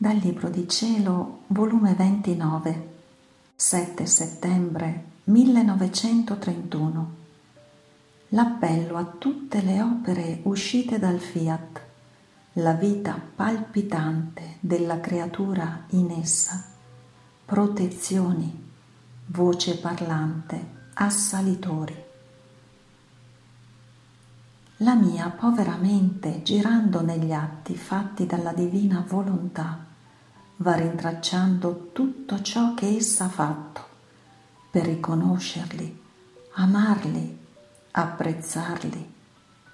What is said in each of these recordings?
Dal Libro di Cielo, volume 29, 7 settembre 1931. L'appello a tutte le opere uscite dal Fiat, la vita palpitante della creatura in essa, protezioni, voce parlante, assalitori. La mia povera mente, girando negli atti fatti dalla divina volontà, va rintracciando tutto ciò che essa ha fatto per riconoscerli, amarli, apprezzarli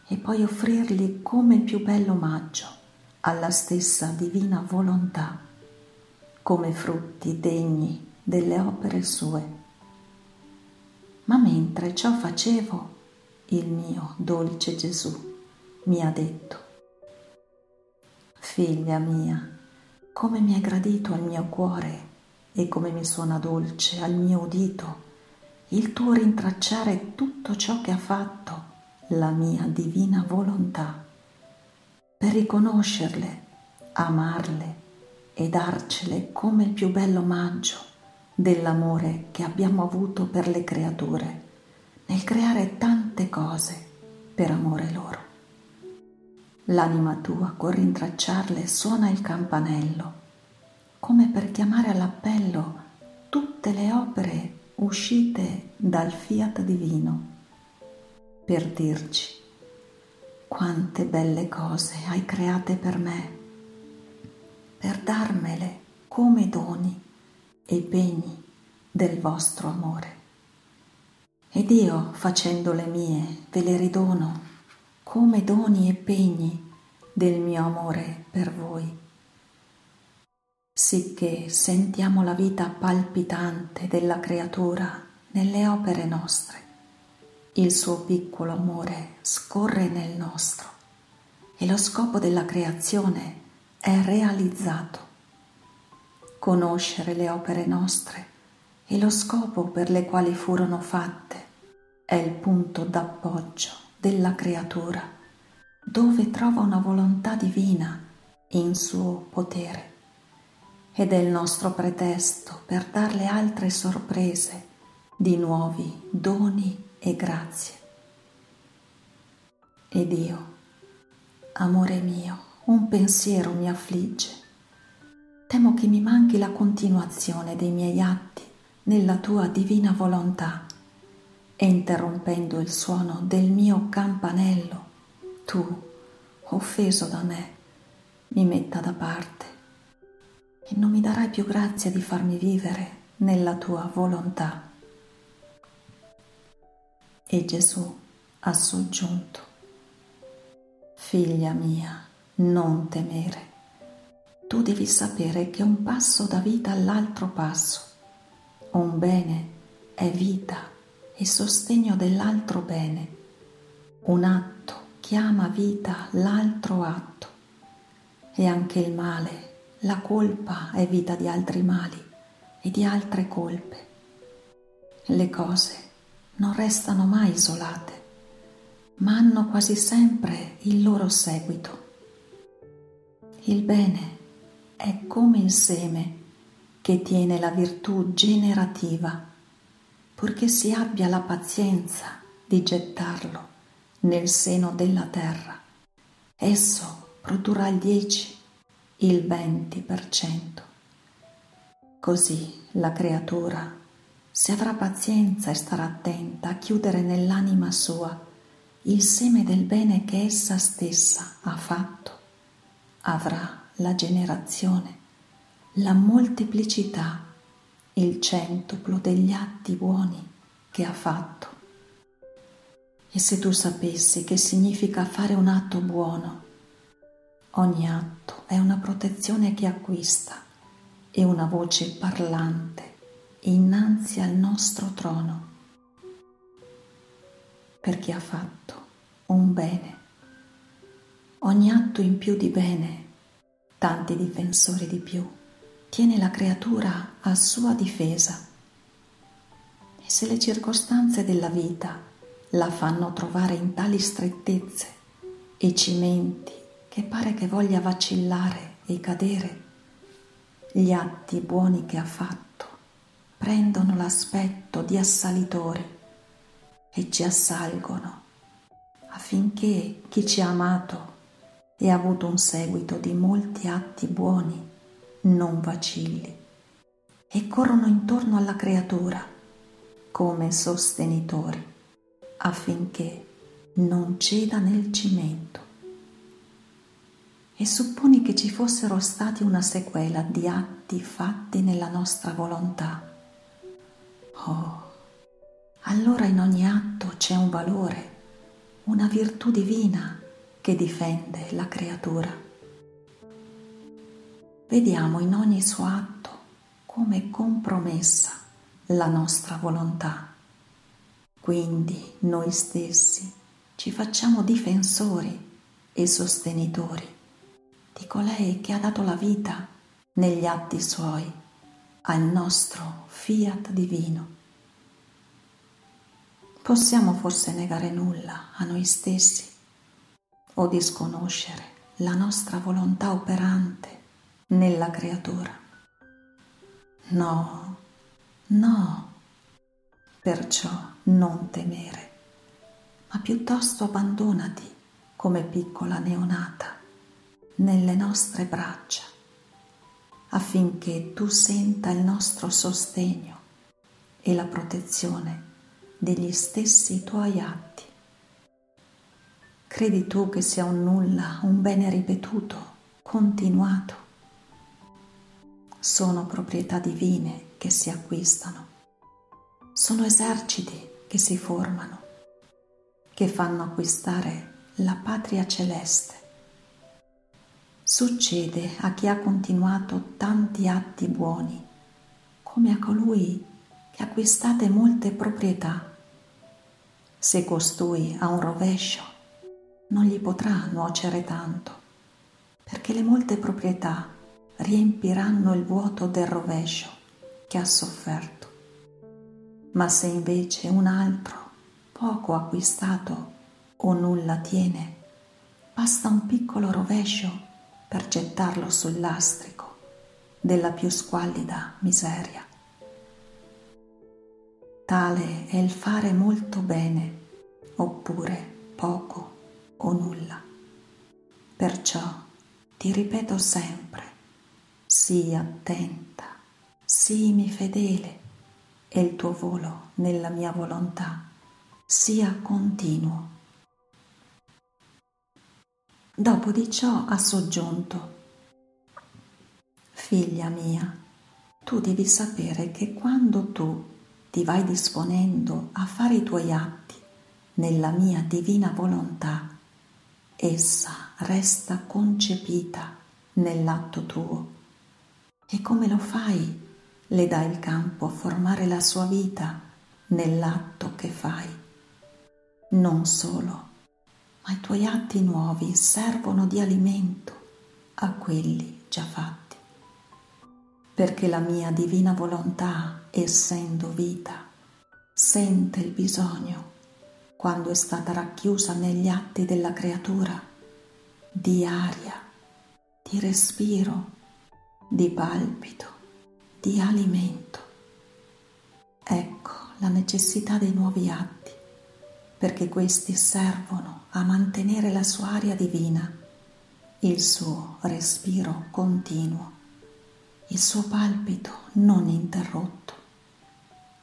e poi offrirli come più bello omaggio alla stessa divina volontà, come frutti degni delle opere sue. Ma mentre ciò facevo, il mio dolce Gesù mi ha detto, Figlia mia, come mi è gradito al mio cuore e come mi suona dolce al mio udito il tuo rintracciare tutto ciò che ha fatto la mia divina volontà, per riconoscerle, amarle e darcele come il più bello omaggio dell'amore che abbiamo avuto per le creature nel creare tante cose per amore loro. L'anima tua col rintracciarle suona il campanello, come per chiamare all'appello tutte le opere uscite dal fiat divino, per dirci quante belle cose hai create per me, per darmele come doni e pegni del vostro amore. Ed io, facendo le mie, ve le ridono come doni e pegni del mio amore per voi sicché sentiamo la vita palpitante della creatura nelle opere nostre. Il suo piccolo amore scorre nel nostro e lo scopo della creazione è realizzato. Conoscere le opere nostre e lo scopo per le quali furono fatte è il punto d'appoggio della creatura, dove trova una volontà divina in suo potere ed è il nostro pretesto per darle altre sorprese di nuovi doni e grazie. Ed io, amore mio, un pensiero mi affligge. Temo che mi manchi la continuazione dei miei atti nella tua divina volontà e interrompendo il suono del mio campanello, tu, offeso da me, mi metta da parte e non mi darai più grazia di farmi vivere nella tua volontà. E Gesù ha soggiunto, Figlia mia, non temere. Tu devi sapere che un passo dà vita all'altro passo. Un bene è vita e sostegno dell'altro bene. Un atto chiama vita l'altro atto. E anche il male la colpa è vita di altri mali e di altre colpe. Le cose non restano mai isolate, ma hanno quasi sempre il loro seguito. Il bene è come il seme che tiene la virtù generativa, purché si abbia la pazienza di gettarlo nel seno della terra. Esso produrrà il dieci il 20%. Così la creatura, se avrà pazienza e starà attenta a chiudere nell'anima sua il seme del bene che essa stessa ha fatto, avrà la generazione, la molteplicità, il centuplo degli atti buoni che ha fatto. E se tu sapessi che significa fare un atto buono, Ogni atto è una protezione che acquista e una voce parlante innanzi al nostro trono, perché ha fatto un bene. Ogni atto in più di bene, tanti difensori di più, tiene la creatura a sua difesa. E se le circostanze della vita la fanno trovare in tali strettezze e cimenti che pare che voglia vacillare e cadere, gli atti buoni che ha fatto prendono l'aspetto di assalitori e ci assalgono affinché chi ci ha amato e ha avuto un seguito di molti atti buoni non vacilli e corrono intorno alla creatura come sostenitori affinché non ceda nel cimento. E supponi che ci fossero stati una sequela di atti fatti nella nostra volontà. Oh, allora in ogni atto c'è un valore, una virtù divina che difende la creatura. Vediamo in ogni suo atto come compromessa la nostra volontà. Quindi noi stessi ci facciamo difensori e sostenitori di colei che ha dato la vita negli atti suoi al nostro fiat divino. Possiamo forse negare nulla a noi stessi o disconoscere la nostra volontà operante nella creatura. No, no, perciò non temere, ma piuttosto abbandonati come piccola neonata nelle nostre braccia, affinché tu senta il nostro sostegno e la protezione degli stessi tuoi atti. Credi tu che sia un nulla, un bene ripetuto, continuato? Sono proprietà divine che si acquistano, sono eserciti che si formano, che fanno acquistare la patria celeste. Succede a chi ha continuato tanti atti buoni, come a colui che acquistate molte proprietà. Se costui ha un rovescio, non gli potrà nuocere tanto, perché le molte proprietà riempiranno il vuoto del rovescio che ha sofferto. Ma se invece un altro, poco acquistato o nulla tiene, basta un piccolo rovescio per gettarlo sul lastrico della più squallida miseria. Tale è il fare molto bene oppure poco o nulla. Perciò ti ripeto sempre, sii attenta, siimi fedele e il tuo volo nella mia volontà sia continuo. Dopo di ciò ha soggiunto, Figlia mia, tu devi sapere che quando tu ti vai disponendo a fare i tuoi atti nella mia divina volontà, essa resta concepita nell'atto tuo. E come lo fai? Le dai il campo a formare la sua vita nell'atto che fai. Non solo, ma i tuoi atti nuovi servono di alimento a quelli già fatti. Perché la mia divina volontà, essendo vita, sente il bisogno quando è stata racchiusa negli atti della creatura, di aria, di respiro, di palpito, di alimento. Ecco la necessità dei nuovi atti, perché questi servono a mantenere la sua aria divina, il suo respiro continuo, il suo palpito non interrotto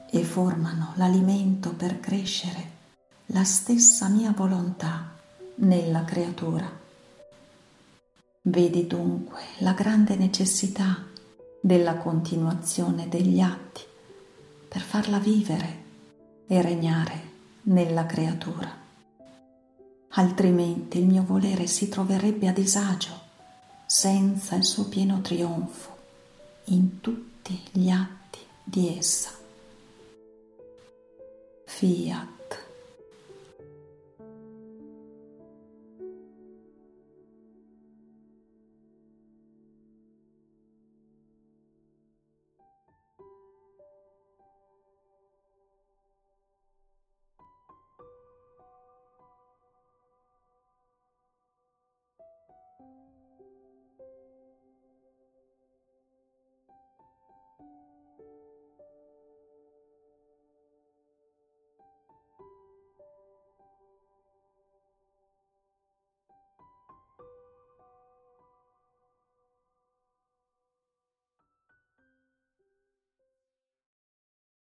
e formano l'alimento per crescere la stessa mia volontà nella creatura. Vedi dunque la grande necessità della continuazione degli atti per farla vivere e regnare nella creatura. Altrimenti il mio volere si troverebbe a disagio senza il suo pieno trionfo in tutti gli atti di essa. Fiat